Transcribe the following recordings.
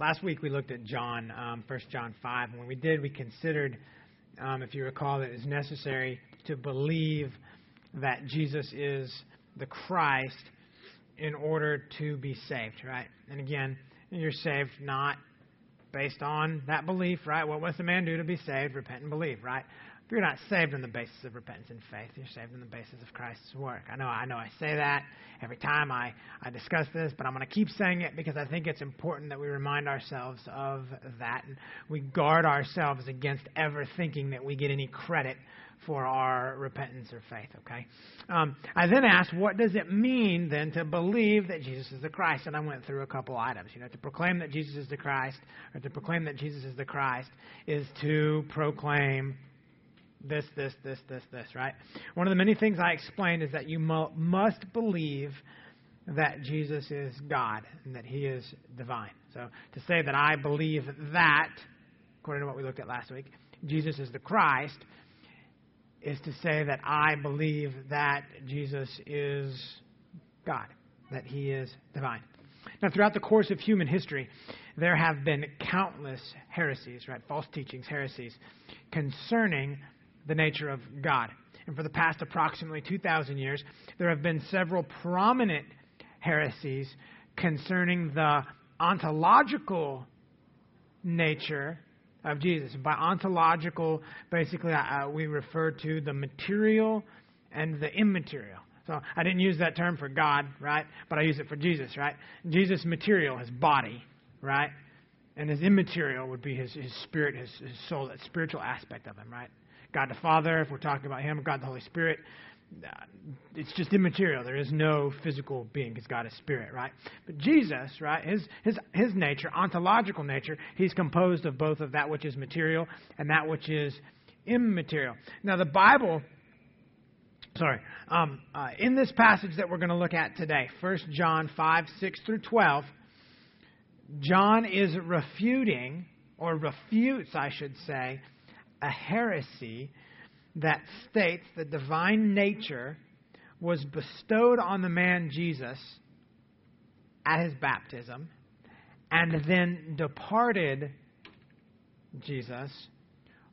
Last week we looked at John, um, 1 John 5. And when we did, we considered, um, if you recall, that it's necessary to believe that Jesus is the Christ in order to be saved, right? And again, you're saved not based on that belief, right? What must a man do to be saved? Repent and believe, right? You're not saved on the basis of repentance and faith. You're saved on the basis of Christ's work. I know, I know I say that every time I, I discuss this, but I'm going to keep saying it because I think it's important that we remind ourselves of that. And we guard ourselves against ever thinking that we get any credit for our repentance or faith, okay? Um, I then asked, what does it mean then to believe that Jesus is the Christ? And I went through a couple items. You know, to proclaim that Jesus is the Christ, or to proclaim that Jesus is the Christ, is to proclaim this, this, this, this, this, right? One of the many things I explained is that you mo- must believe that Jesus is God and that He is divine. So to say that I believe that, according to what we looked at last week, Jesus is the Christ, is to say that I believe that Jesus is God, that He is divine. Now, throughout the course of human history, there have been countless heresies, right? False teachings, heresies, concerning the nature of God. And for the past approximately 2,000 years, there have been several prominent heresies concerning the ontological nature of Jesus. By ontological, basically, uh, we refer to the material and the immaterial. So I didn't use that term for God, right? But I use it for Jesus, right? Jesus' material, his body, right? And his immaterial would be his, his spirit, his, his soul, that spiritual aspect of him, right? God the Father, if we're talking about him, God the Holy Spirit, uh, it's just immaterial. There is no physical being because God is spirit, right? But Jesus, right, his, his, his nature, ontological nature, he's composed of both of that which is material and that which is immaterial. Now, the Bible, sorry, um, uh, in this passage that we're going to look at today, 1 John 5, 6 through 12, John is refuting, or refutes, I should say, a heresy that states the divine nature was bestowed on the man Jesus at his baptism and then departed Jesus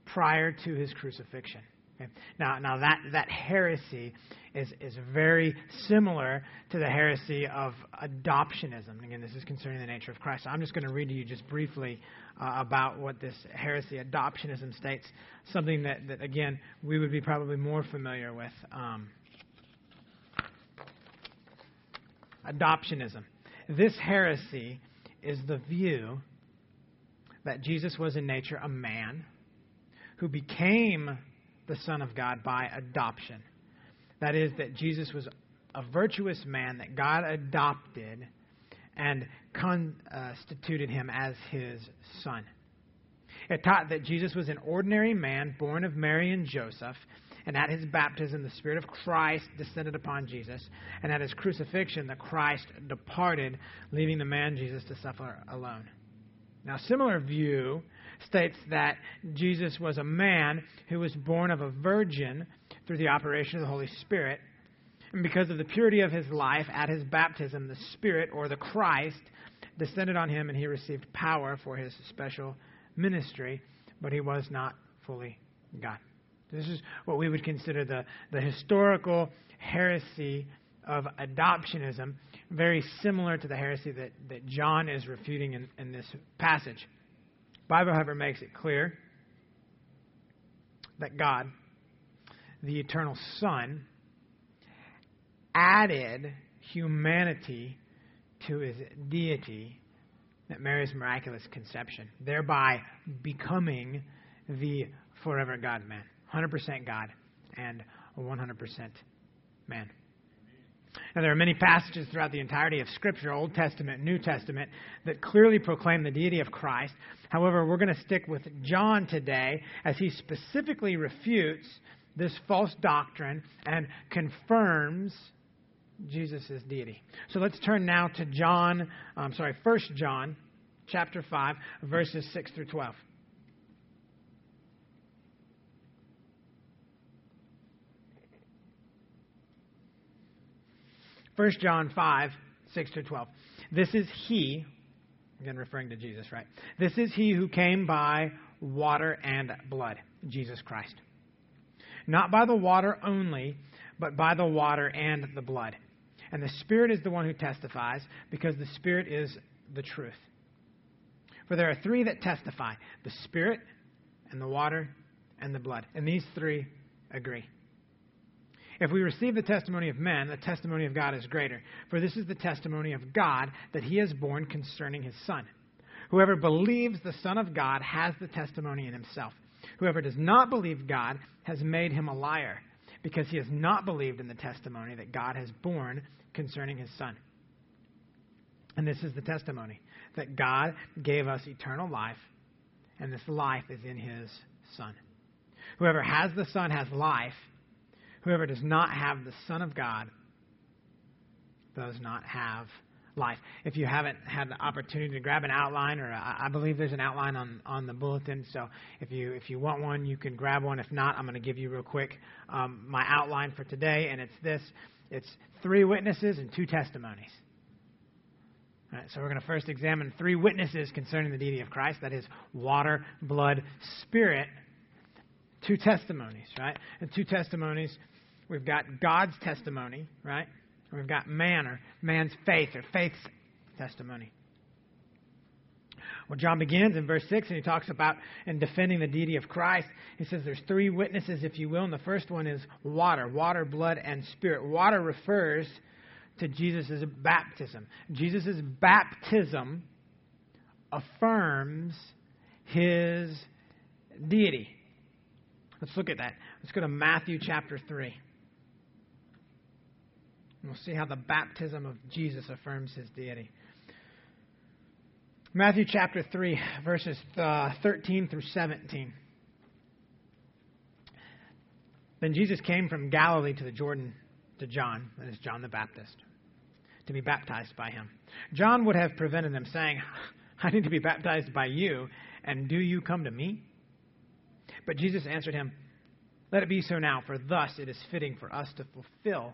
prior to his crucifixion. Okay. Now, now that, that heresy is, is very similar to the heresy of adoptionism. Again, this is concerning the nature of Christ. So I'm just going to read to you just briefly uh, about what this heresy, adoptionism, states. Something that, that, again, we would be probably more familiar with. Um, adoptionism. This heresy is the view that Jesus was in nature a man who became the Son of God by adoption. That is, that Jesus was a virtuous man that God adopted and constituted him as his son. It taught that Jesus was an ordinary man born of Mary and Joseph, and at his baptism, the Spirit of Christ descended upon Jesus, and at his crucifixion, the Christ departed, leaving the man Jesus to suffer alone. Now, similar view states that Jesus was a man who was born of a virgin through the operation of the Holy Spirit. And because of the purity of his life at his baptism, the Spirit, or the Christ, descended on him and he received power for his special ministry, but he was not fully God. This is what we would consider the, the historical heresy of adoptionism, very similar to the heresy that, that John is refuting in, in this passage. Bible, however, makes it clear that God, the eternal Son, added humanity to his deity at Mary's miraculous conception, thereby becoming the forever God man. 100% God and 100% man. Now, there are many passages throughout the entirety of Scripture, Old Testament, New Testament, that clearly proclaim the deity of Christ. However, we're going to stick with John today as he specifically refutes this false doctrine and confirms Jesus' deity. So let's turn now to John, I'm sorry, 1 John chapter 5, verses 6 through 12. 1 John 5, 6 to 12. This is He, Again, referring to Jesus, right? This is he who came by water and blood, Jesus Christ. Not by the water only, but by the water and the blood. And the Spirit is the one who testifies, because the Spirit is the truth. For there are three that testify the Spirit, and the water, and the blood. And these three agree. If we receive the testimony of men, the testimony of God is greater. For this is the testimony of God that he has borne concerning his Son. Whoever believes the Son of God has the testimony in himself. Whoever does not believe God has made him a liar, because he has not believed in the testimony that God has borne concerning his Son. And this is the testimony that God gave us eternal life, and this life is in his Son. Whoever has the Son has life. Whoever does not have the Son of God does not have life. If you haven't had the opportunity to grab an outline, or I, believe there's an outline on, on the bulletin, so if you if you want one, you can grab one. If not, I'm going to give you real quick um, my outline for today, and it's this: it's three witnesses and two testimonies. All right, so we're going to first examine three witnesses concerning the deity of Christ. That is water, blood, spirit. Two testimonies, right? And two testimonies. We've got God's testimony, right? We've got man or man's faith or faith's testimony. Well, John begins in verse 6 and he talks about in defending the deity of Christ. He says there's three witnesses, if you will, and the first one is water water, blood, and spirit. Water refers to Jesus' baptism. Jesus' baptism affirms his deity. Let's look at that. Let's go to Matthew chapter 3. And we'll see how the baptism of Jesus affirms his deity. Matthew chapter 3, verses uh, 13 through 17. Then Jesus came from Galilee to the Jordan to John, that is John the Baptist, to be baptized by him. John would have prevented them, saying, I need to be baptized by you, and do you come to me? But Jesus answered him, Let it be so now, for thus it is fitting for us to fulfill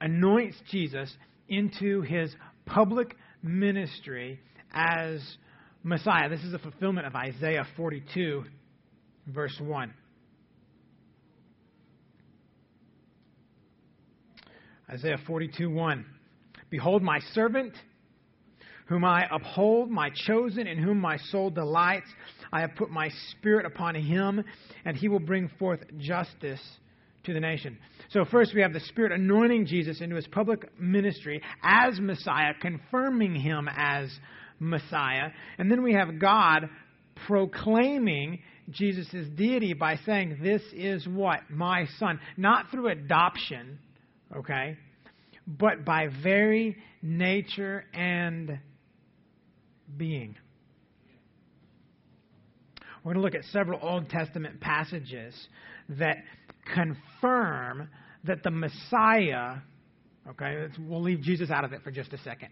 anoints Jesus into his public ministry as Messiah. This is a fulfillment of Isaiah 42, verse 1. Isaiah 42, 1. Behold, my servant, whom I uphold, my chosen, in whom my soul delights. I have put my spirit upon him, and he will bring forth justice to the nation. So, first we have the Spirit anointing Jesus into his public ministry as Messiah, confirming him as Messiah. And then we have God proclaiming Jesus' deity by saying, This is what? My son. Not through adoption, okay, but by very nature and being. We're going to look at several Old Testament passages that confirm that the Messiah, okay, we'll leave Jesus out of it for just a second.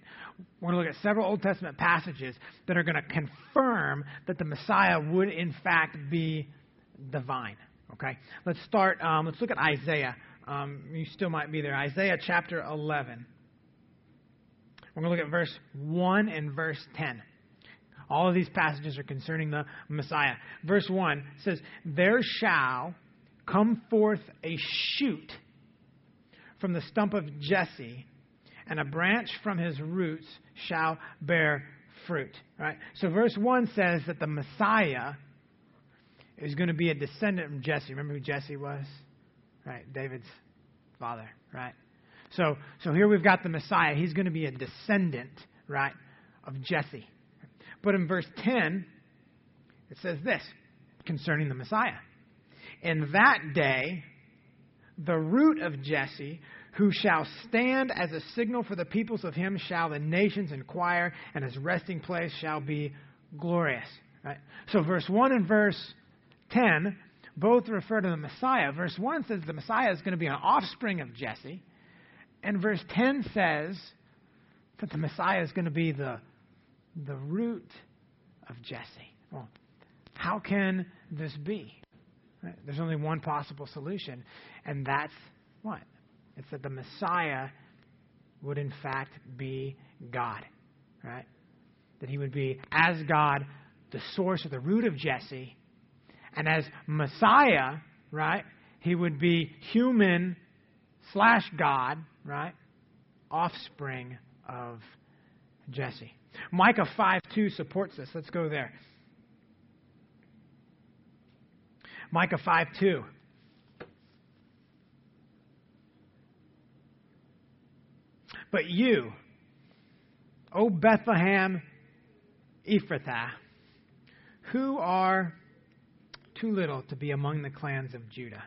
We're going to look at several Old Testament passages that are going to confirm that the Messiah would, in fact, be divine. Okay, let's start. Um, let's look at Isaiah. Um, you still might be there. Isaiah chapter 11. We're going to look at verse 1 and verse 10. All of these passages are concerning the Messiah. Verse 1 says, There shall come forth a shoot from the stump of Jesse, and a branch from his roots shall bear fruit. Right? So verse 1 says that the Messiah is going to be a descendant from Jesse. Remember who Jesse was? Right? David's father, right? So so here we've got the Messiah. He's going to be a descendant, right, of Jesse. But in verse 10, it says this concerning the Messiah. In that day, the root of Jesse, who shall stand as a signal for the peoples of him shall the nations inquire, and his resting place shall be glorious. Right? So verse 1 and verse 10 both refer to the Messiah. Verse 1 says the Messiah is going to be an offspring of Jesse. And verse 10 says that the Messiah is going to be the, the root of Jesse. Well, how can this be? There's only one possible solution, and that's what? It's that the Messiah would in fact be God, right? That he would be, as God, the source or the root of Jesse, and as Messiah, right, he would be human slash God, right, offspring of Jesse. Micah 5 2 supports this. Let's go there. Micah 5 2. But you, O Bethlehem Ephrathah, who are too little to be among the clans of Judah.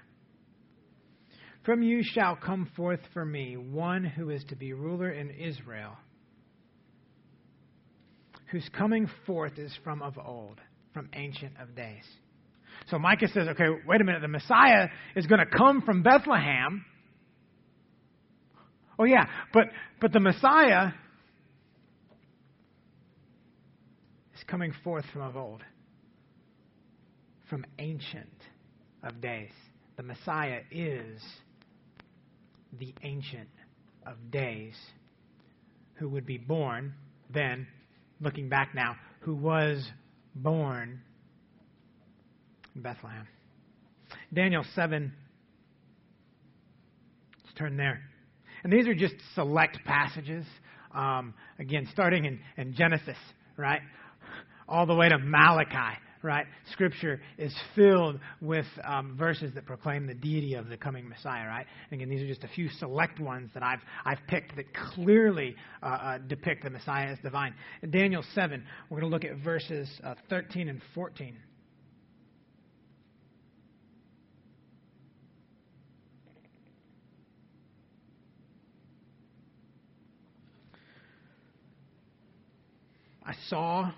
From you shall come forth for me one who is to be ruler in Israel, whose coming forth is from of old, from ancient of days. So Micah says, okay, wait a minute, the Messiah is going to come from Bethlehem. Oh yeah, but but the Messiah is coming forth from of old, from ancient of days. The Messiah is the ancient of days who would be born then, looking back now, who was born Bethlehem. Daniel 7. Let's turn there. And these are just select passages. Um, again, starting in, in Genesis, right? All the way to Malachi, right? Scripture is filled with um, verses that proclaim the deity of the coming Messiah, right? And again, these are just a few select ones that I've, I've picked that clearly uh, uh, depict the Messiah as divine. In Daniel 7, we're going to look at verses uh, 13 and 14. I saw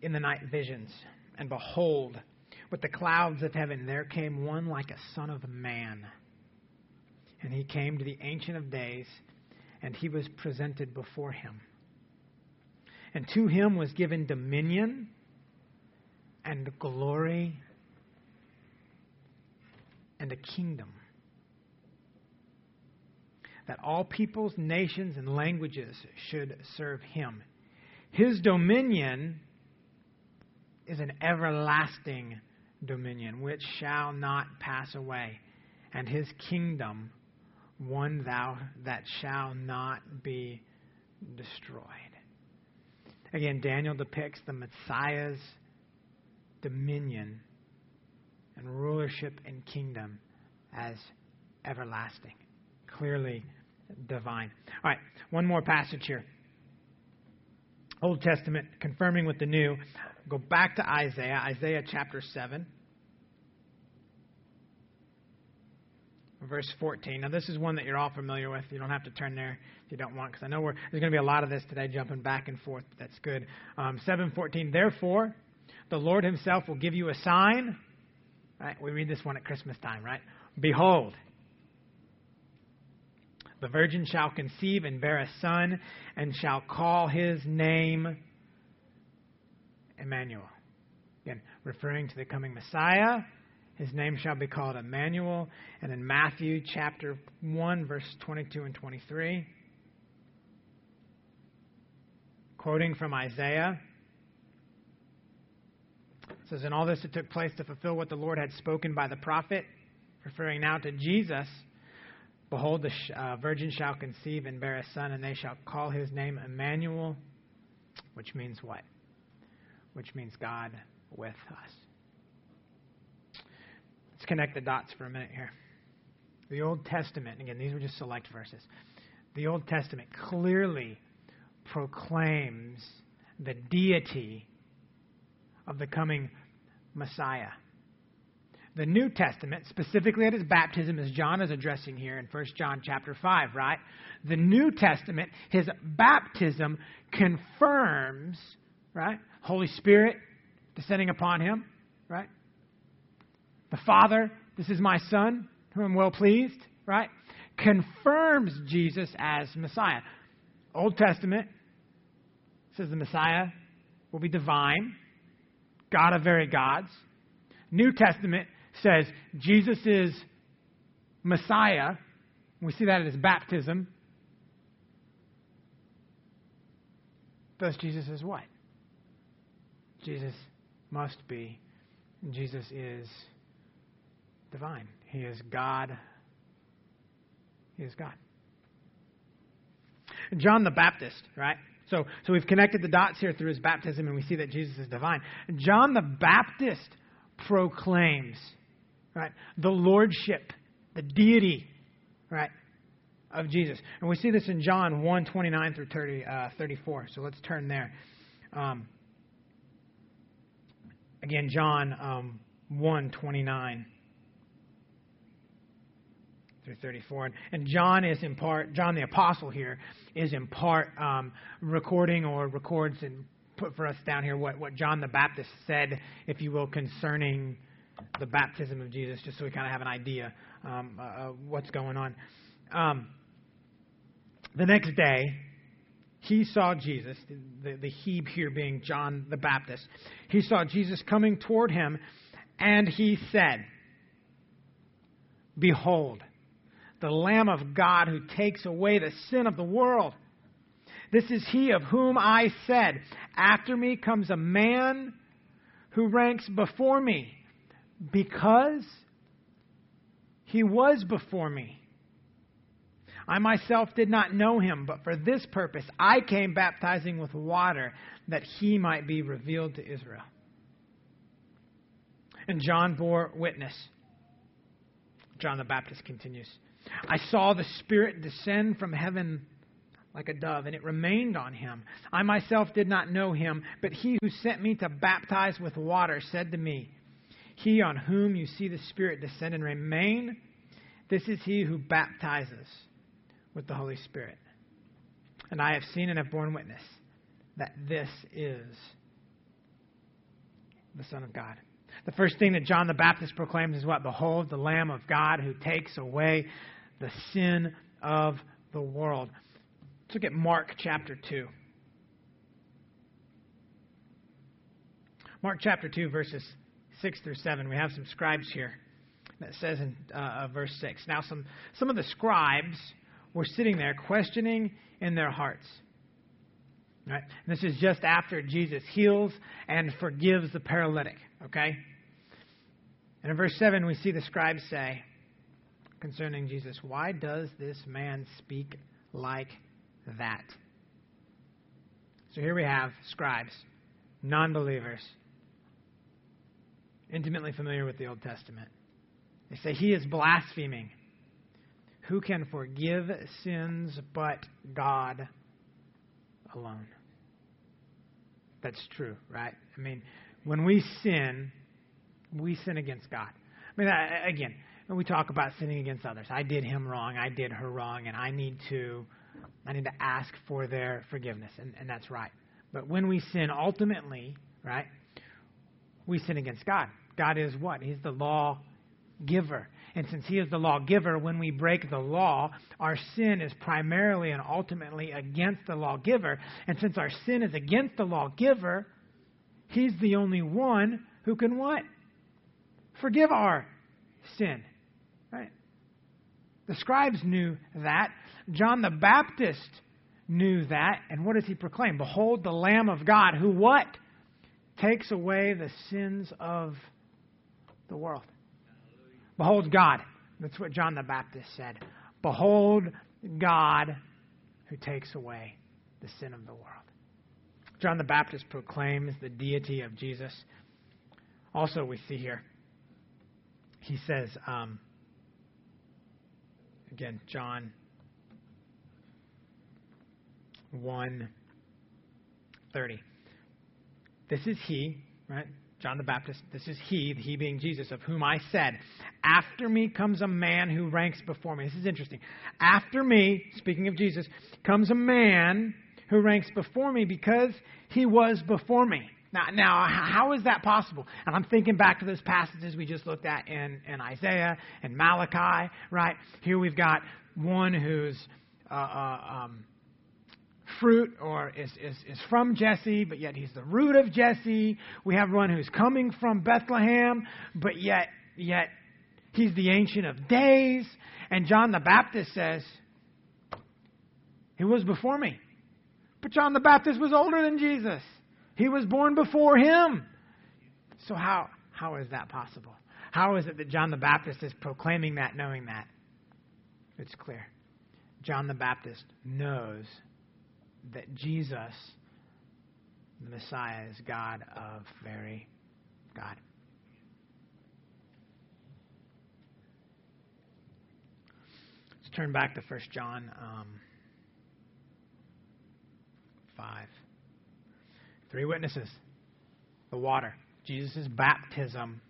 in the night visions, and behold, with the clouds of heaven there came one like a son of man. And he came to the Ancient of Days, and he was presented before him. And to him was given dominion and glory and a kingdom that all peoples, nations, and languages should serve him. His dominion is an everlasting dominion which shall not pass away, and his kingdom one thou that shall not be destroyed. Again, Daniel depicts the Messiah's dominion and rulership and kingdom as everlasting, clearly divine. All right, one more passage here. Old Testament confirming with the New. Go back to Isaiah, Isaiah chapter 7. Verse 14. Now, this is one that you're all familiar with. You don't have to turn there if you don't want, because I know there's going to be a lot of this today, jumping back and forth. But that's good. Um, 7:14. Therefore, the Lord Himself will give you a sign. Right? We read this one at Christmas time, right? Behold, the virgin shall conceive and bear a son, and shall call his name Emmanuel. Again, referring to the coming Messiah. His name shall be called Emmanuel. And in Matthew chapter 1, verse 22 and 23, quoting from Isaiah, says, In all this it took place to fulfill what the Lord had spoken by the prophet, referring now to Jesus Behold, the uh, virgin shall conceive and bear a son, and they shall call his name Emmanuel, which means what? Which means God with us. Let's connect the dots for a minute here. The Old Testament, again, these were just select verses. The Old Testament clearly proclaims the deity of the coming Messiah. The New Testament, specifically at his baptism, as John is addressing here in 1 John chapter 5, right? The New Testament, his baptism confirms, right? Holy Spirit descending upon him, right? The Father, this is my Son, whom I'm well pleased, right? Confirms Jesus as Messiah. Old Testament says the Messiah will be divine, God of very gods. New Testament says Jesus is Messiah. We see that at his baptism. Thus, Jesus is what? Jesus must be. Jesus is divine. He is God. He is God. John the Baptist, right? So, so we've connected the dots here through his baptism, and we see that Jesus is divine. John the Baptist proclaims, right, the lordship, the deity, right, of Jesus. And we see this in John 1 29 through 30, uh, 34. So let's turn there. Um, again, John um, 1 29 through 34. And John is in part, John the Apostle here is in part um, recording or records and put for us down here what, what John the Baptist said, if you will, concerning the baptism of Jesus, just so we kind of have an idea um, uh, what's going on. Um, the next day, he saw Jesus, the, the he here being John the Baptist. He saw Jesus coming toward him, and he said, Behold, the Lamb of God who takes away the sin of the world. This is he of whom I said, After me comes a man who ranks before me, because he was before me. I myself did not know him, but for this purpose I came baptizing with water, that he might be revealed to Israel. And John bore witness. John the Baptist continues. I saw the Spirit descend from heaven like a dove, and it remained on him. I myself did not know him, but he who sent me to baptize with water said to me, He on whom you see the Spirit descend and remain, this is he who baptizes with the Holy Spirit. And I have seen and have borne witness that this is the Son of God. The first thing that John the Baptist proclaims is what? Behold, the Lamb of God who takes away the sin of the world. Let's look at Mark chapter 2. Mark chapter 2, verses 6 through 7. We have some scribes here that says in uh, verse 6. Now, some, some of the scribes were sitting there questioning in their hearts. Right? This is just after Jesus heals and forgives the paralytic. Okay? And in verse 7, we see the scribes say concerning Jesus, Why does this man speak like that? So here we have scribes, non believers, intimately familiar with the Old Testament. They say, He is blaspheming. Who can forgive sins but God alone? That's true, right? I mean, when we sin, we sin against God. I mean, I, again, when we talk about sinning against others, I did him wrong, I did her wrong, and I need to, I need to ask for their forgiveness, and, and that's right. But when we sin, ultimately, right, we sin against God. God is what? He's the law giver. And since He is the law giver, when we break the law, our sin is primarily and ultimately against the law giver. And since our sin is against the law giver, He's the only one who can what? forgive our sin. Right? The scribes knew that. John the Baptist knew that. And what does he proclaim? Behold the Lamb of God who what? Takes away the sins of the world. Behold God. That's what John the Baptist said. Behold God who takes away the sin of the world. John the Baptist proclaims the deity of Jesus. Also, we see here he says, um, again, John 1 30. This is he, right? John the Baptist, this is he, he being Jesus, of whom I said, After me comes a man who ranks before me. This is interesting. After me, speaking of Jesus, comes a man who ranks before me because he was before me. Now, now, how is that possible? And I'm thinking back to those passages we just looked at in, in Isaiah and Malachi, right? Here we've got one who's uh, uh, um, fruit or is, is, is from Jesse, but yet he's the root of Jesse. We have one who's coming from Bethlehem, but yet, yet he's the Ancient of Days. And John the Baptist says, He was before me. But John the Baptist was older than Jesus. He was born before him. So, how, how is that possible? How is it that John the Baptist is proclaiming that, knowing that? It's clear. John the Baptist knows that Jesus, the Messiah, is God of very God. Let's turn back to 1 John um, 5. Three witnesses. The water. Jesus' baptism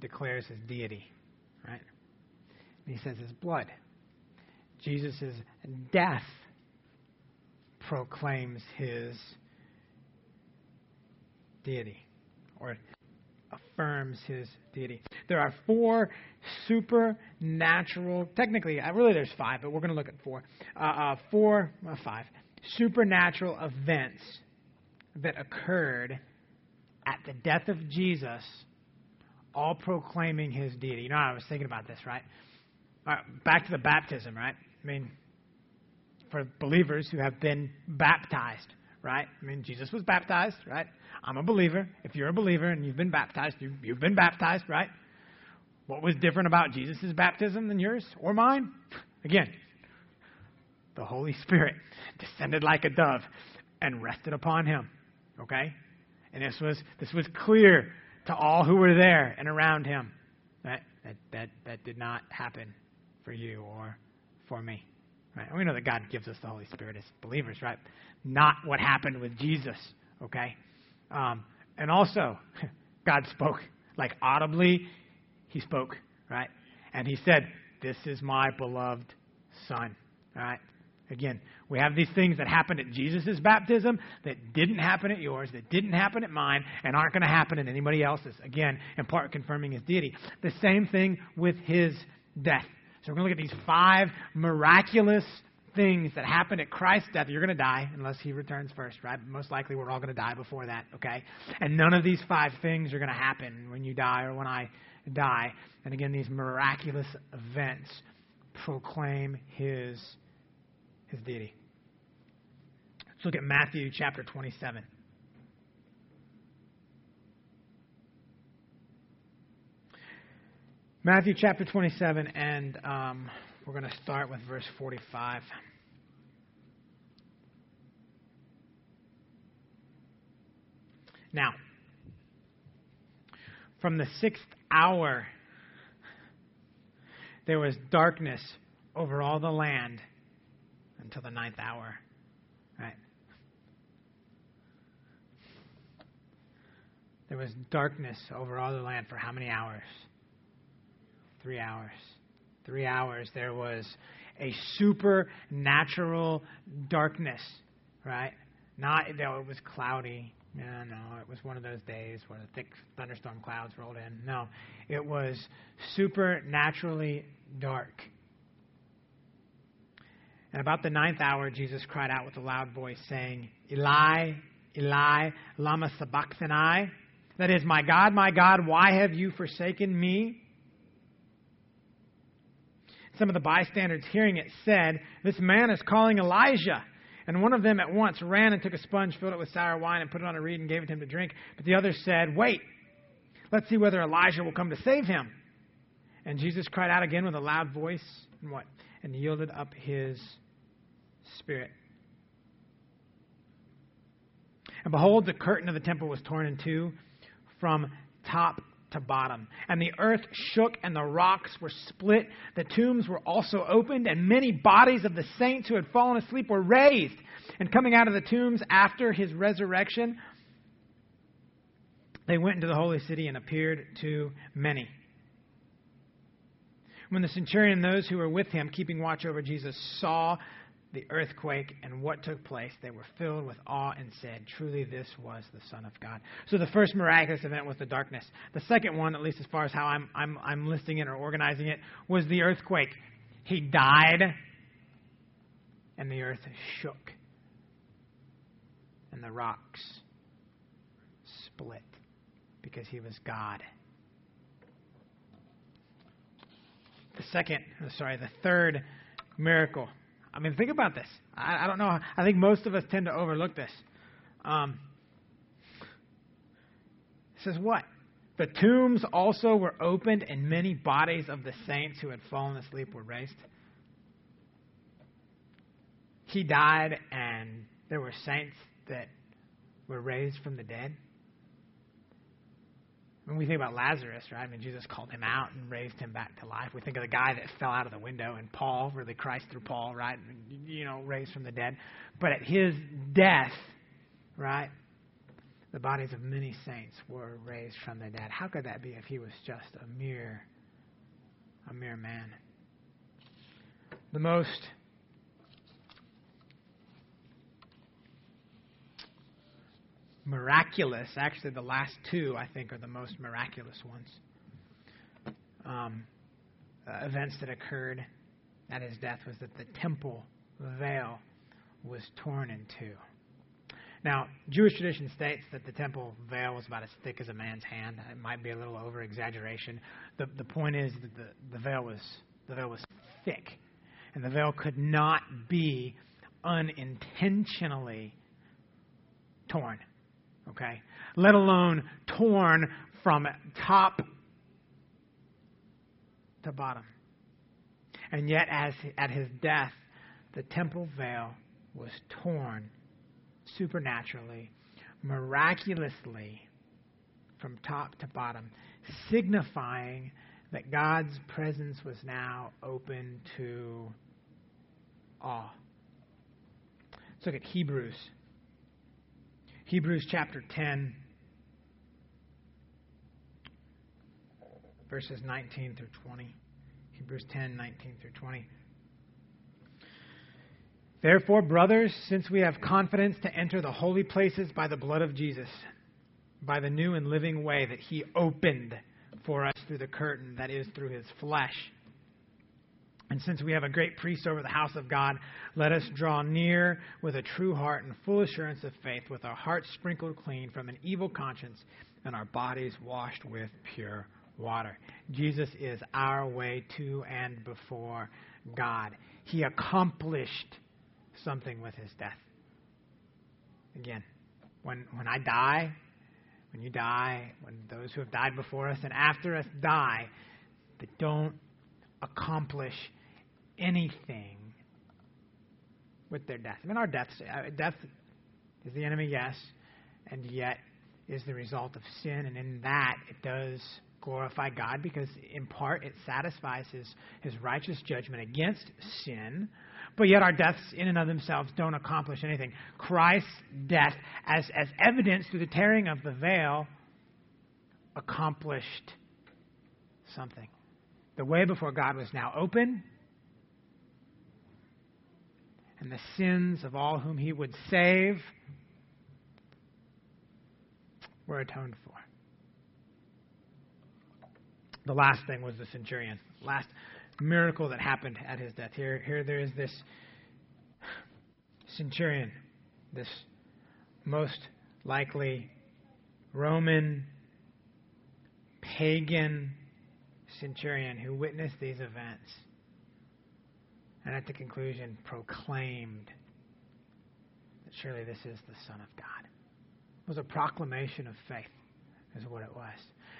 declares his deity, right? And he says his blood. Jesus' death proclaims his deity or affirms his deity. There are four supernatural, technically, uh, really there's five, but we're going to look at four. Uh, uh, four, uh, five supernatural events that occurred at the death of Jesus, all proclaiming his deity. You know, I was thinking about this, right? back to the baptism, right? I mean, for believers who have been baptized, right? I mean, Jesus was baptized, right? I'm a believer. If you're a believer and you've been baptized, you, you've been baptized, right? What was different about Jesus' baptism than yours or mine? Again, the Holy Spirit descended like a dove and rested upon him. Okay? And this was this was clear to all who were there and around him. That that that, that did not happen for you or for me. Right? We know that God gives us the Holy Spirit as believers, right? Not what happened with Jesus, okay? Um, and also, God spoke, like audibly, He spoke, right? And He said, This is my beloved Son, right? Again, we have these things that happened at Jesus' baptism that didn't happen at yours, that didn't happen at mine, and aren't going to happen at anybody else's. Again, in part confirming his deity. The same thing with his death. So we're going to look at these five miraculous things that happen at Christ's death. You're going to die unless he returns first, right? Most likely we're all going to die before that, okay? And none of these five things are going to happen when you die or when I die. And again, these miraculous events proclaim his, his deity. Let's look at Matthew chapter 27. Matthew chapter 27, and um, we're going to start with verse 45. Now, from the sixth hour, there was darkness over all the land until the ninth hour. Right? There was darkness over all the land for how many hours? Three hours. Three hours. There was a supernatural darkness, right? Not though it was cloudy. No, no, it was one of those days where the thick thunderstorm clouds rolled in. No, it was supernaturally dark. And about the ninth hour, Jesus cried out with a loud voice, saying, Eli, Eli, lama sabachthani? That is, my God, my God, why have you forsaken me? Some of the bystanders hearing it said, This man is calling Elijah. And one of them at once ran and took a sponge, filled it with sour wine, and put it on a reed and gave it to him to drink. But the other said, Wait, let's see whether Elijah will come to save him. And Jesus cried out again with a loud voice, and what? And yielded up his spirit. And behold, the curtain of the temple was torn in two from top to bottom. And the earth shook, and the rocks were split. The tombs were also opened, and many bodies of the saints who had fallen asleep were raised. And coming out of the tombs after his resurrection, they went into the holy city and appeared to many. When the centurion and those who were with him, keeping watch over Jesus, saw the earthquake and what took place, they were filled with awe and said, Truly, this was the Son of God. So the first miraculous event was the darkness. The second one, at least as far as how I'm, I'm, I'm listing it or organizing it, was the earthquake. He died, and the earth shook, and the rocks split because he was God. The second, sorry, the third miracle. I mean, think about this. I, I don't know. I think most of us tend to overlook this. Um, it says what? The tombs also were opened, and many bodies of the saints who had fallen asleep were raised. He died, and there were saints that were raised from the dead. When we think about Lazarus, right? I mean, Jesus called him out and raised him back to life. We think of the guy that fell out of the window, and Paul, really Christ through Paul, right? You know, raised from the dead. But at his death, right? The bodies of many saints were raised from the dead. How could that be if he was just a mere, a mere man? The most miraculous. Actually, the last two, I think, are the most miraculous ones. Um, uh, events that occurred at his death was that the temple veil was torn in two. Now, Jewish tradition states that the temple veil was about as thick as a man's hand. It might be a little over exaggeration. The, the point is that the, the, veil was, the veil was thick, and the veil could not be unintentionally torn okay? Let alone torn from top to bottom. And yet, as at his death, the temple veil was torn supernaturally, miraculously, from top to bottom, signifying that God's presence was now open to all. Let's look at Hebrews Hebrews chapter 10, verses 19 through 20. Hebrews 10, 19 through 20. Therefore, brothers, since we have confidence to enter the holy places by the blood of Jesus, by the new and living way that he opened for us through the curtain, that is, through his flesh and since we have a great priest over the house of God, let us draw near with a true heart and full assurance of faith, with our hearts sprinkled clean from an evil conscience and our bodies washed with pure water. Jesus is our way to and before God. He accomplished something with his death. Again, when, when I die, when you die, when those who have died before us and after us die, they don't accomplish anything with their death. I mean, our death, uh, death is the enemy, yes, and yet is the result of sin, and in that it does glorify God because, in part, it satisfies His, his righteous judgment against sin. But yet, our deaths, in and of themselves, don't accomplish anything. Christ's death, as, as evidenced through the tearing of the veil, accomplished something. The way before God was now open, and the sins of all whom he would save were atoned for. The last thing was the centurion. Last miracle that happened at his death. Here, here there is this centurion, this most likely Roman pagan centurion who witnessed these events and at the conclusion proclaimed that surely this is the Son of God. It was a proclamation of faith, is what it was.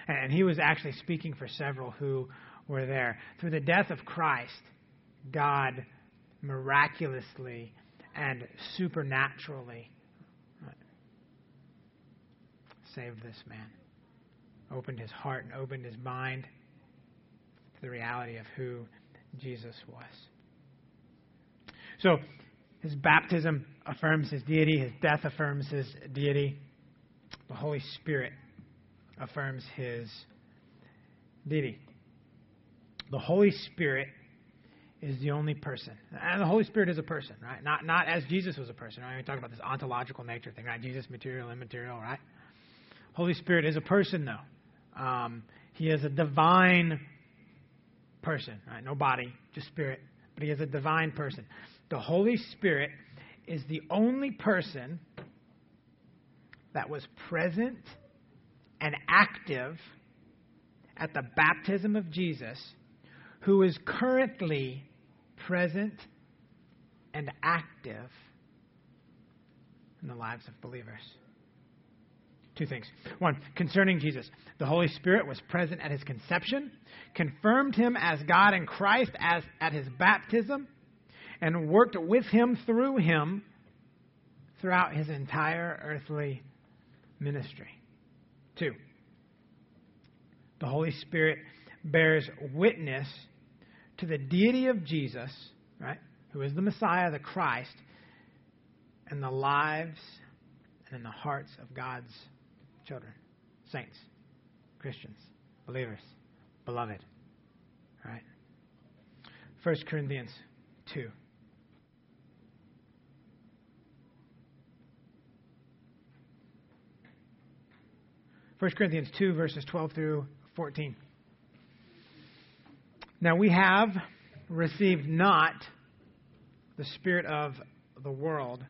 And he was actually speaking for several who were there. Through the death of Christ, God miraculously and supernaturally uh, saved this man, opened his heart and opened his mind to the reality of who Jesus was. So his baptism affirms his deity, his death affirms his deity. The Holy Spirit affirms his deity. The Holy Spirit is the only person. And the Holy Spirit is a person, right? Not, not as Jesus was a person, right? We talk about this ontological nature thing, right? Jesus, material, immaterial, right? Holy Spirit is a person, though. Um, he is a divine person, right? No body, just spirit. But he is a divine person. The Holy Spirit is the only person that was present and active at the baptism of Jesus who is currently present and active in the lives of believers. Two things. One, concerning Jesus, the Holy Spirit was present at his conception, confirmed him as God in Christ as at his baptism, and worked with him through him throughout his entire earthly ministry. Two, the Holy Spirit bears witness to the deity of Jesus, right, who is the Messiah, the Christ, in the lives and in the hearts of God's children, saints, Christians, believers, beloved. Right? 1 Corinthians 2. First Corinthians 2, verses 12 through 14. Now we have received not the Spirit of the world,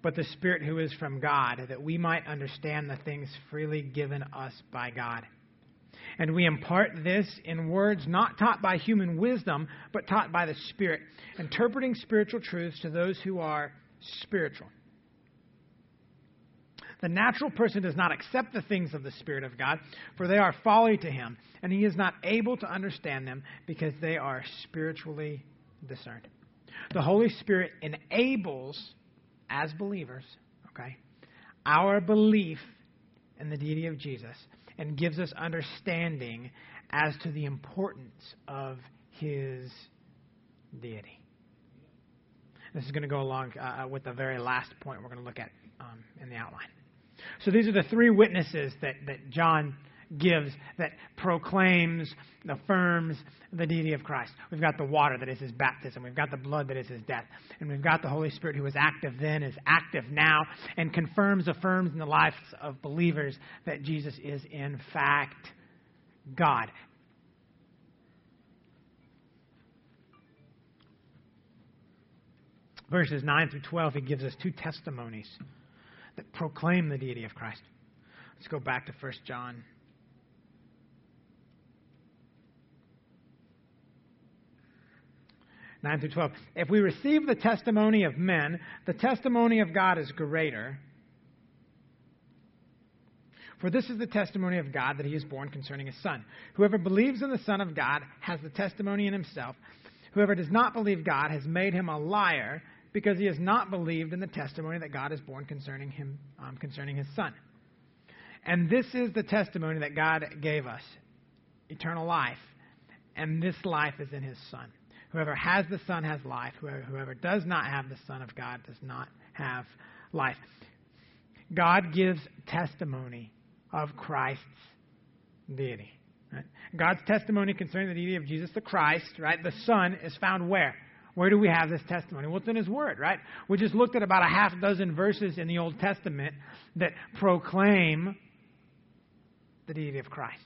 but the Spirit who is from God, that we might understand the things freely given us by God. And we impart this in words not taught by human wisdom, but taught by the Spirit, interpreting spiritual truths to those who are spiritual. The natural person does not accept the things of the Spirit of God, for they are folly to him, and he is not able to understand them because they are spiritually discerned. The Holy Spirit enables, as believers, okay, our belief in the deity of Jesus and gives us understanding as to the importance of his deity. This is going to go along uh, with the very last point we're going to look at um, in the outline. So these are the three witnesses that, that John gives that proclaims, affirms the deity of Christ. We've got the water that is his baptism. We've got the blood that is his death. And we've got the Holy Spirit who was active then, is active now, and confirms, affirms in the lives of believers that Jesus is in fact God. Verses 9 through 12, he gives us two testimonies that proclaim the deity of Christ. Let's go back to 1 John. Nine through twelve. If we receive the testimony of men, the testimony of God is greater. For this is the testimony of God that he is borne concerning his Son. Whoever believes in the Son of God has the testimony in himself. Whoever does not believe God has made him a liar because he has not believed in the testimony that God has borne concerning him, um, concerning his son. And this is the testimony that God gave us eternal life. And this life is in his son. Whoever has the son has life. Whoever, whoever does not have the son of God does not have life. God gives testimony of Christ's deity. Right? God's testimony concerning the deity of Jesus the Christ, right? The Son is found where? Where do we have this testimony? Well, it's in His Word, right? We just looked at about a half dozen verses in the Old Testament that proclaim the deity of Christ.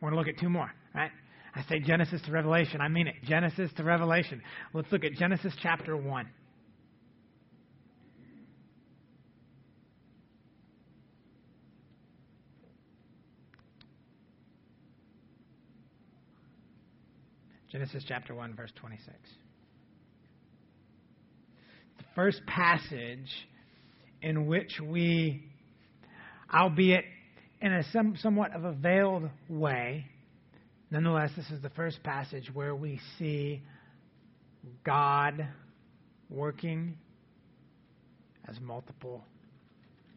We're going to look at two more, right? I say Genesis to Revelation. I mean it. Genesis to Revelation. Let's look at Genesis chapter 1. Genesis chapter 1, verse 26. The first passage in which we, albeit in a some, somewhat of a veiled way, nonetheless, this is the first passage where we see God working as multiple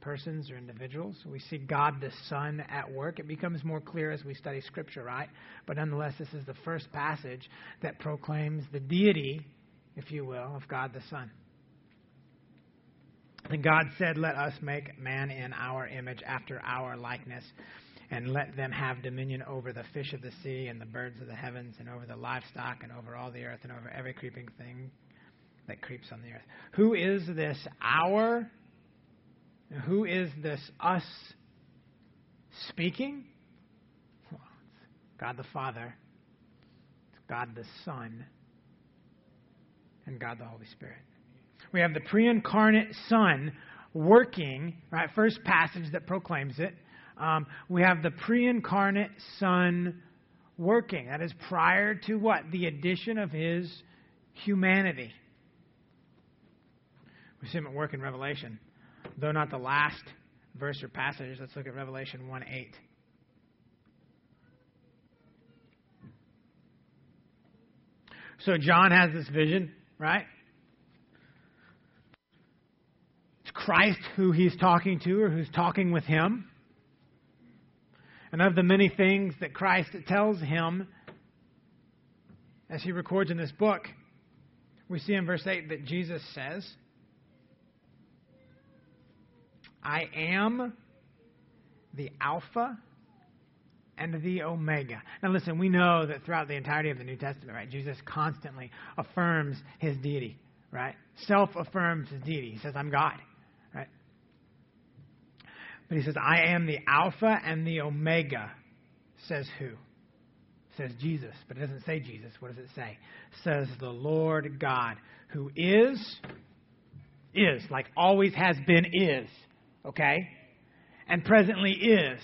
persons or individuals. We see God the Son at work. It becomes more clear as we study Scripture, right? But nonetheless, this is the first passage that proclaims the deity, if you will, of God the Son. And God said, Let us make man in our image, after our likeness, and let them have dominion over the fish of the sea, and the birds of the heavens, and over the livestock, and over all the earth, and over every creeping thing that creeps on the earth. Who is this our? Who is this us speaking? Well, God the Father, God the Son, and God the Holy Spirit. We have the pre incarnate Son working, right? First passage that proclaims it. Um, we have the pre incarnate Son working. That is prior to what? The addition of his humanity. We see him at work in Revelation. Though not the last verse or passage, let's look at Revelation 1 8. So John has this vision, right? It's Christ who he's talking to or who's talking with him. And of the many things that Christ tells him as he records in this book, we see in verse 8 that Jesus says, I am the Alpha and the Omega. Now, listen, we know that throughout the entirety of the New Testament, right, Jesus constantly affirms his deity, right? Self affirms his deity. He says, I'm God, right? But he says, I am the Alpha and the Omega. Says who? Says Jesus, but it doesn't say Jesus. What does it say? says the Lord God, who is, is, like always has been, is, okay? And presently is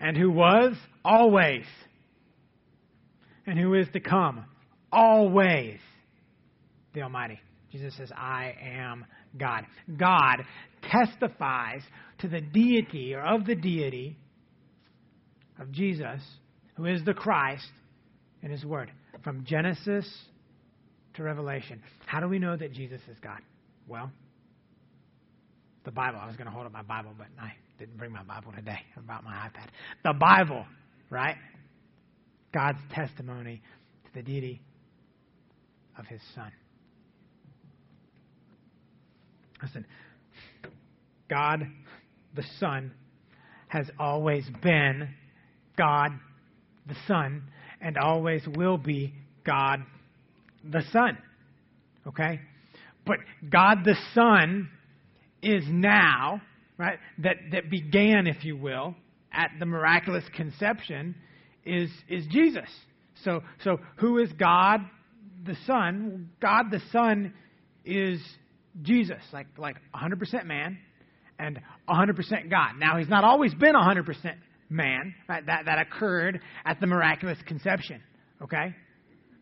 and who was always, and who is to come always, the Almighty. Jesus says, I am God. God testifies to the deity or of the deity of Jesus, who is the Christ, in His Word. From Genesis to Revelation. How do we know that Jesus is God? Well, the Bible. I was going to hold up my Bible, but I didn't bring my Bible today. I brought my iPad. The Bible, right? God's testimony to the deity of his Son. Listen, God the Son has always been God the Son and always will be God the Son. Okay? But God the Son is now right, that, that began, if you will, at the miraculous conception is, is Jesus. So, so who is God the Son? God the Son is Jesus, like, like 100% man and 100% God. Now, he's not always been 100% man, right? That, that occurred at the miraculous conception, okay?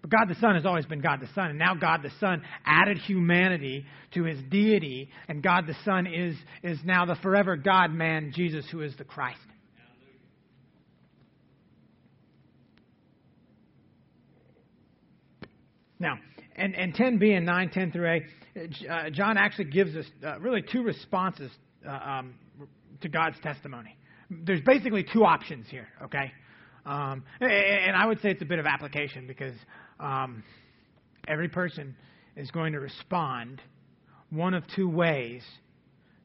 But God the Son has always been God the Son, and now God the Son added humanity to his deity, and God the Son is, is now the forever God man, Jesus, who is the Christ. Now, and, and 10b and 9, 10 through a, uh, John actually gives us uh, really two responses uh, um, to God's testimony. There's basically two options here, okay? Um, and I would say it's a bit of application because um, every person is going to respond one of two ways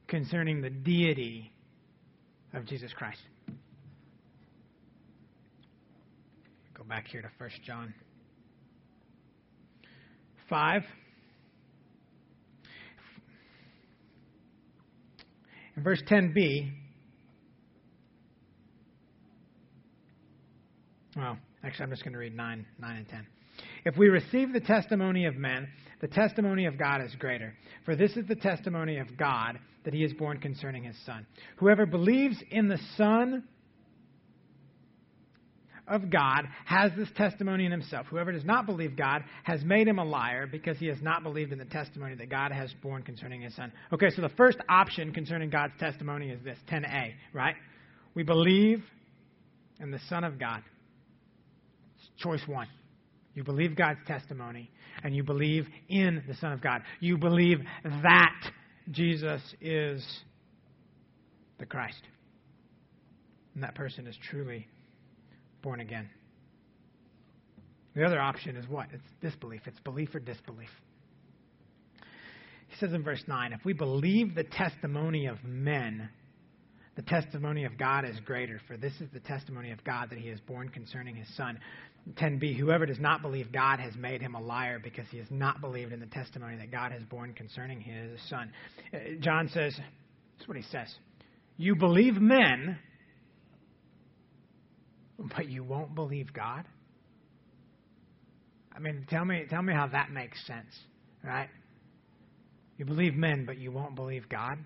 concerning the deity of Jesus Christ. Go back here to 1 John 5. In verse 10b, well, actually, I'm just going to read 9, 9 and 10. If we receive the testimony of men, the testimony of God is greater. For this is the testimony of God that he is borne concerning his Son. Whoever believes in the Son of God has this testimony in himself. Whoever does not believe God has made him a liar because he has not believed in the testimony that God has borne concerning his Son. Okay, so the first option concerning God's testimony is this 10a, right? We believe in the Son of God. It's choice one. You believe God's testimony, and you believe in the Son of God. You believe that Jesus is the Christ. And that person is truly born again. The other option is what? It's disbelief. It's belief or disbelief. He says in verse 9, if we believe the testimony of men, the testimony of God is greater, for this is the testimony of God that he is borne concerning his son. 10b, whoever does not believe God has made him a liar because he has not believed in the testimony that God has borne concerning his son. Uh, John says, that's what he says. You believe men, but you won't believe God? I mean, tell me, tell me how that makes sense, right? You believe men, but you won't believe God?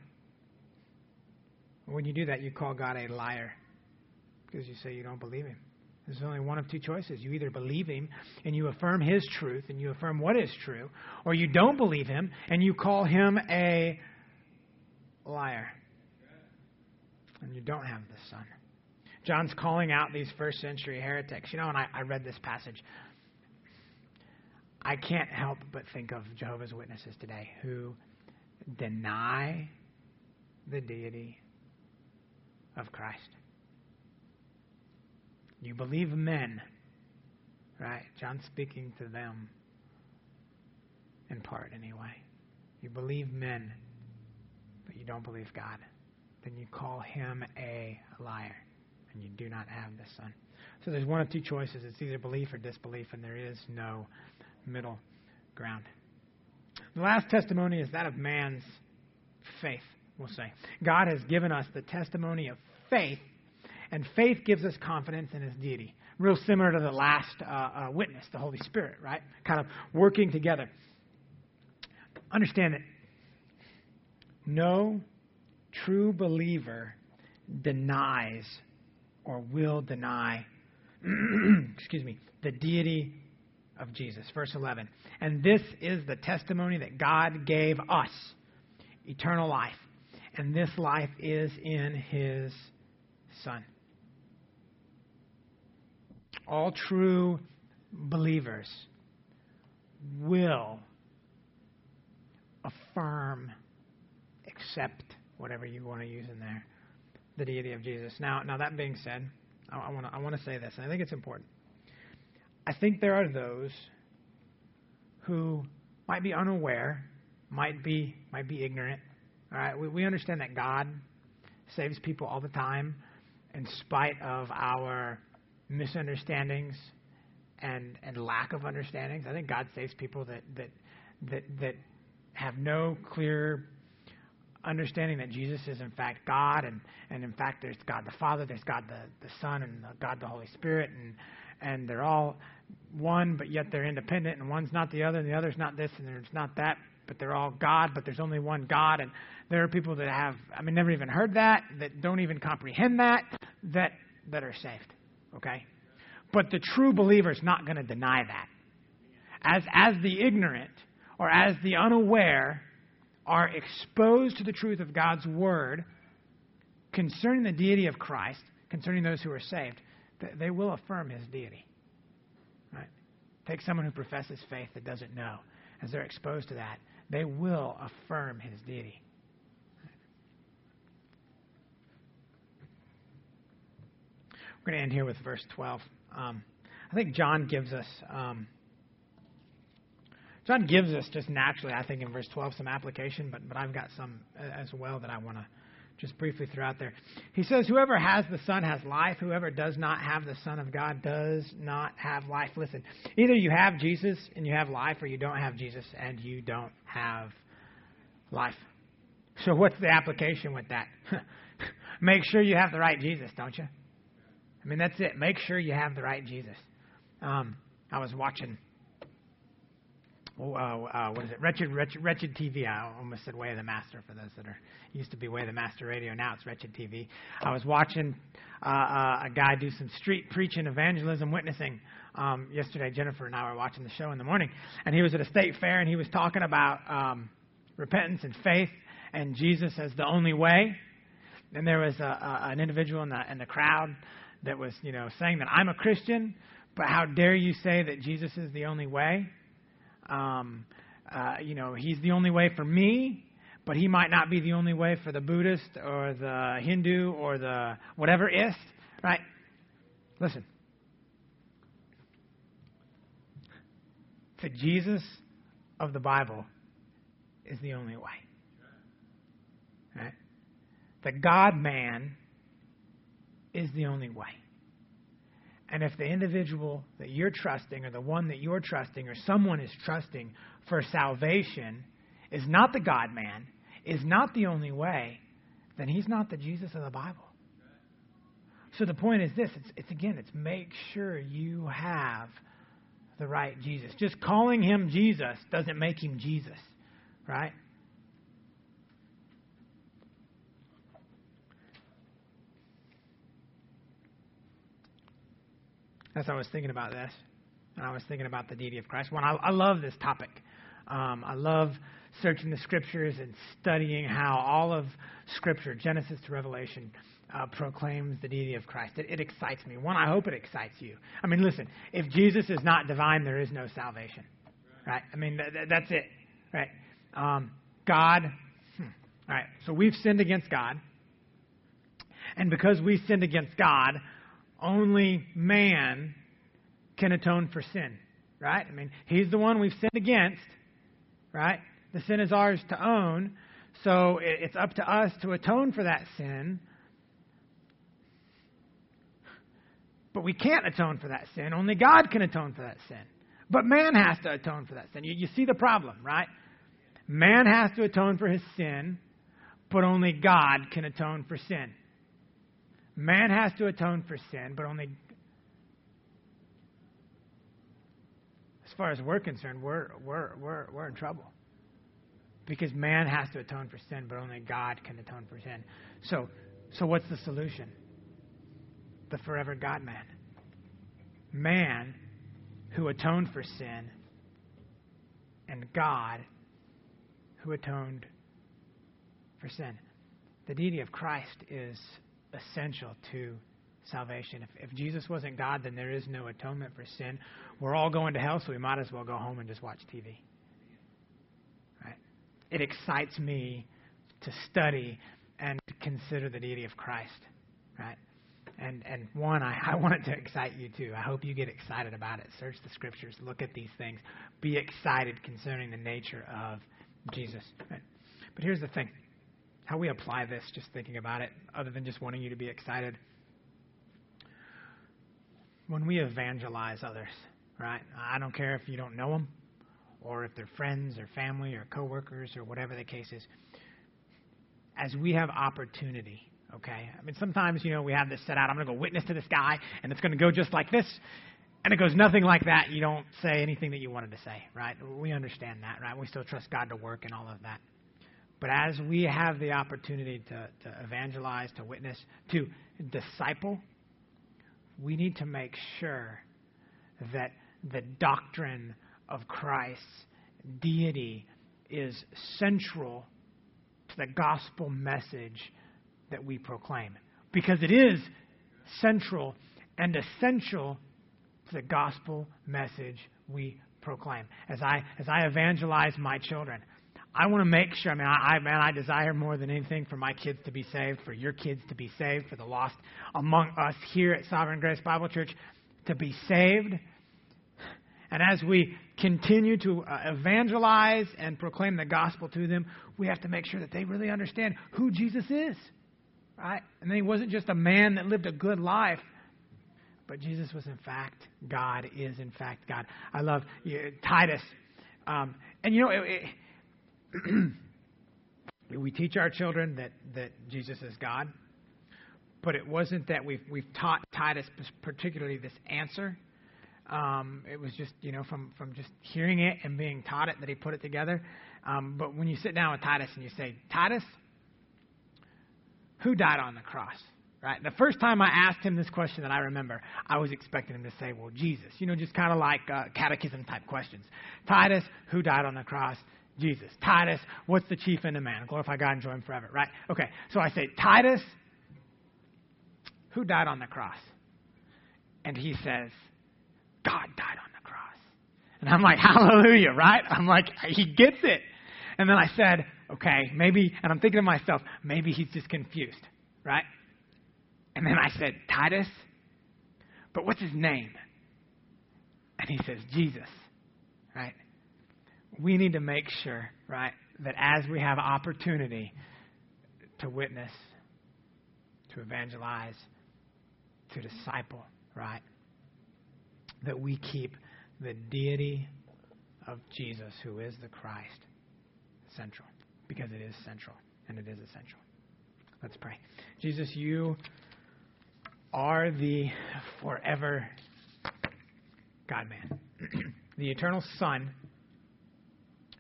When you do that, you call God a liar because you say you don't believe him. There's only one of two choices. You either believe him and you affirm his truth and you affirm what is true, or you don't believe him and you call him a liar. And you don't have the Son. John's calling out these first century heretics. You know, and I, I read this passage. I can't help but think of Jehovah's Witnesses today who deny the deity of Christ. You believe men, right? John's speaking to them in part, anyway. You believe men, but you don't believe God. Then you call him a liar, and you do not have the Son. So there's one of two choices it's either belief or disbelief, and there is no middle ground. The last testimony is that of man's faith, we'll say. God has given us the testimony of faith and faith gives us confidence in his deity. Real similar to the last uh, uh, witness, the Holy Spirit, right? Kind of working together. Understand that no true believer denies or will deny, excuse me, the deity of Jesus. Verse 11. And this is the testimony that God gave us eternal life. And this life is in his Son all true believers will affirm, accept, whatever you want to use in there, the deity of Jesus. Now, now that being said, I, want to I want to say this, and I think it's important. I think there are those who might be unaware, might be might be ignorant. All right, we, we understand that God saves people all the time, in spite of our misunderstandings and and lack of understandings. I think God saves people that that that that have no clear understanding that Jesus is in fact God and and in fact there's God the Father, there's God the the Son and God the Holy Spirit and and they're all one but yet they're independent and one's not the other and the other's not this and there's not that but they're all God but there's only one God and there are people that have I mean never even heard that that don't even comprehend that that that are saved. Okay? But the true believer is not going to deny that. As, as the ignorant or as the unaware are exposed to the truth of God's word concerning the deity of Christ, concerning those who are saved, they will affirm his deity. Right? Take someone who professes faith that doesn't know. As they're exposed to that, they will affirm his deity. We're going to end here with verse 12. Um, I think John gives us. Um, John gives us just naturally, I think, in verse 12, some application, but, but I've got some as well that I want to just briefly throw out there. He says, Whoever has the Son has life. Whoever does not have the Son of God does not have life. Listen, either you have Jesus and you have life, or you don't have Jesus and you don't have life. So, what's the application with that? Make sure you have the right Jesus, don't you? I mean, that's it. Make sure you have the right Jesus. Um, I was watching, oh, uh, uh, what is it? Wretched, Wretched, Wretched TV. I almost said Way of the Master for those that are used to be Way of the Master Radio. Now it's Wretched TV. I was watching uh, uh, a guy do some street preaching, evangelism, witnessing. Um, yesterday, Jennifer and I were watching the show in the morning, and he was at a state fair and he was talking about um, repentance and faith and Jesus as the only way. And there was a, a, an individual in the in the crowd that was, you know, saying that I'm a Christian, but how dare you say that Jesus is the only way? Um, uh, you know, he's the only way for me, but he might not be the only way for the Buddhist or the Hindu or the whatever ist, right? Listen. The Jesus of the Bible is the only way. Right? The God man is the only way. And if the individual that you're trusting, or the one that you're trusting, or someone is trusting for salvation is not the God man, is not the only way, then he's not the Jesus of the Bible. So the point is this it's, it's again, it's make sure you have the right Jesus. Just calling him Jesus doesn't make him Jesus, right? As I was thinking about this, and I was thinking about the deity of Christ, one, I, I love this topic. Um, I love searching the scriptures and studying how all of Scripture, Genesis to Revelation, uh, proclaims the deity of Christ. It, it excites me. One, I hope it excites you. I mean, listen, if Jesus is not divine, there is no salvation. Right? I mean, th- th- that's it. Right? Um, God. Hmm. All right. So we've sinned against God. And because we sinned against God, only man can atone for sin. Right? I mean, he's the one we've sinned against. Right? The sin is ours to own. So it's up to us to atone for that sin. But we can't atone for that sin. Only God can atone for that sin. But man has to atone for that sin. You, you see the problem, right? Man has to atone for his sin, but only God can atone for sin. Man has to atone for sin, but only. As far as we're concerned, we're, we're, we're, we're in trouble. Because man has to atone for sin, but only God can atone for sin. So, so what's the solution? The forever God man. Man who atoned for sin, and God who atoned for sin. The deity of Christ is essential to salvation. If, if Jesus wasn't God, then there is no atonement for sin. We're all going to hell, so we might as well go home and just watch TV. Right? It excites me to study and consider the deity of Christ. Right? And, and one, I, I want it to excite you too. I hope you get excited about it. Search the scriptures, look at these things, be excited concerning the nature of Jesus. Right? But here's the thing how we apply this, just thinking about it, other than just wanting you to be excited. When we evangelize others, right? I don't care if you don't know them or if they're friends or family or coworkers or whatever the case is. As we have opportunity, okay? I mean, sometimes, you know, we have this set out. I'm going to go witness to this guy, and it's going to go just like this. And it goes nothing like that. You don't say anything that you wanted to say, right? We understand that, right? We still trust God to work and all of that. But as we have the opportunity to, to evangelize, to witness, to disciple, we need to make sure that the doctrine of Christ's deity is central to the gospel message that we proclaim. Because it is central and essential to the gospel message we proclaim. As I, as I evangelize my children, I want to make sure. I mean, I, I man, I desire more than anything for my kids to be saved, for your kids to be saved, for the lost among us here at Sovereign Grace Bible Church to be saved. And as we continue to uh, evangelize and proclaim the gospel to them, we have to make sure that they really understand who Jesus is. Right? And he wasn't just a man that lived a good life, but Jesus was in fact God, is in fact God. I love you, Titus. Um, and you know, it, it, we teach our children that, that Jesus is God, but it wasn't that we've, we've taught Titus particularly this answer. Um, it was just, you know, from, from just hearing it and being taught it that he put it together. Um, but when you sit down with Titus and you say, Titus, who died on the cross? Right? The first time I asked him this question that I remember, I was expecting him to say, well, Jesus. You know, just kind of like uh, catechism type questions. Titus, who died on the cross? Jesus. Titus, what's the chief end of man? Glorify God and enjoy him forever, right? Okay, so I say, Titus, who died on the cross? And he says, God died on the cross. And I'm like, hallelujah, right? I'm like, he gets it. And then I said, okay, maybe, and I'm thinking to myself, maybe he's just confused, right? And then I said, Titus, but what's his name? And he says, Jesus, right? We need to make sure, right, that as we have opportunity to witness, to evangelize, to disciple, right? That we keep the deity of Jesus, who is the Christ, central. Because it is central, and it is essential. Let's pray. Jesus, you are the forever God man, the eternal Son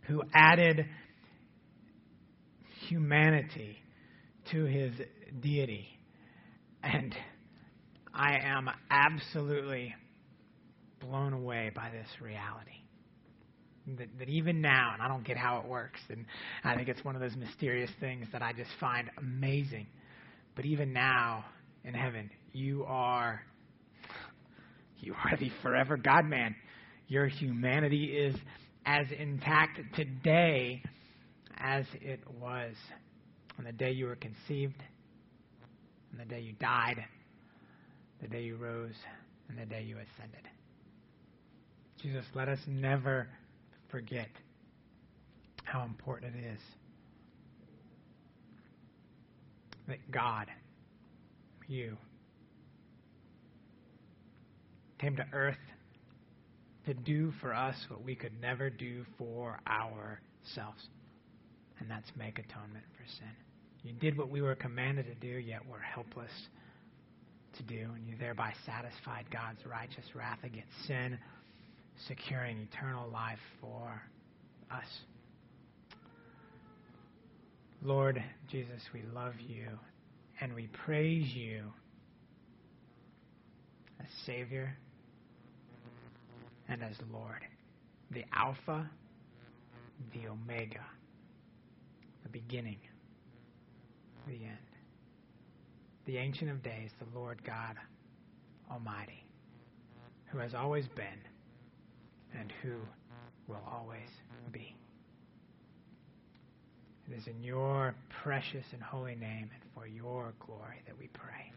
who added humanity to his deity. And I am absolutely blown away by this reality. That, that, even now, and I don't get how it works, and I think it's one of those mysterious things that I just find amazing. But even now in heaven, you are you are the forever God man. Your humanity is as intact today as it was on the day you were conceived, on the day you died, the day you rose, and the day you ascended. Jesus, let us never forget how important it is that God, you, came to earth to do for us what we could never do for ourselves, and that's make atonement for sin. You did what we were commanded to do, yet we're helpless to do, and you thereby satisfied God's righteous wrath against sin, securing eternal life for us. Lord Jesus, we love you and we praise you as Savior and as Lord, the Alpha, the Omega, the beginning, the end, the Ancient of Days, the Lord God Almighty, who has always been and who will always be. It is in your precious and holy name and for your glory that we pray.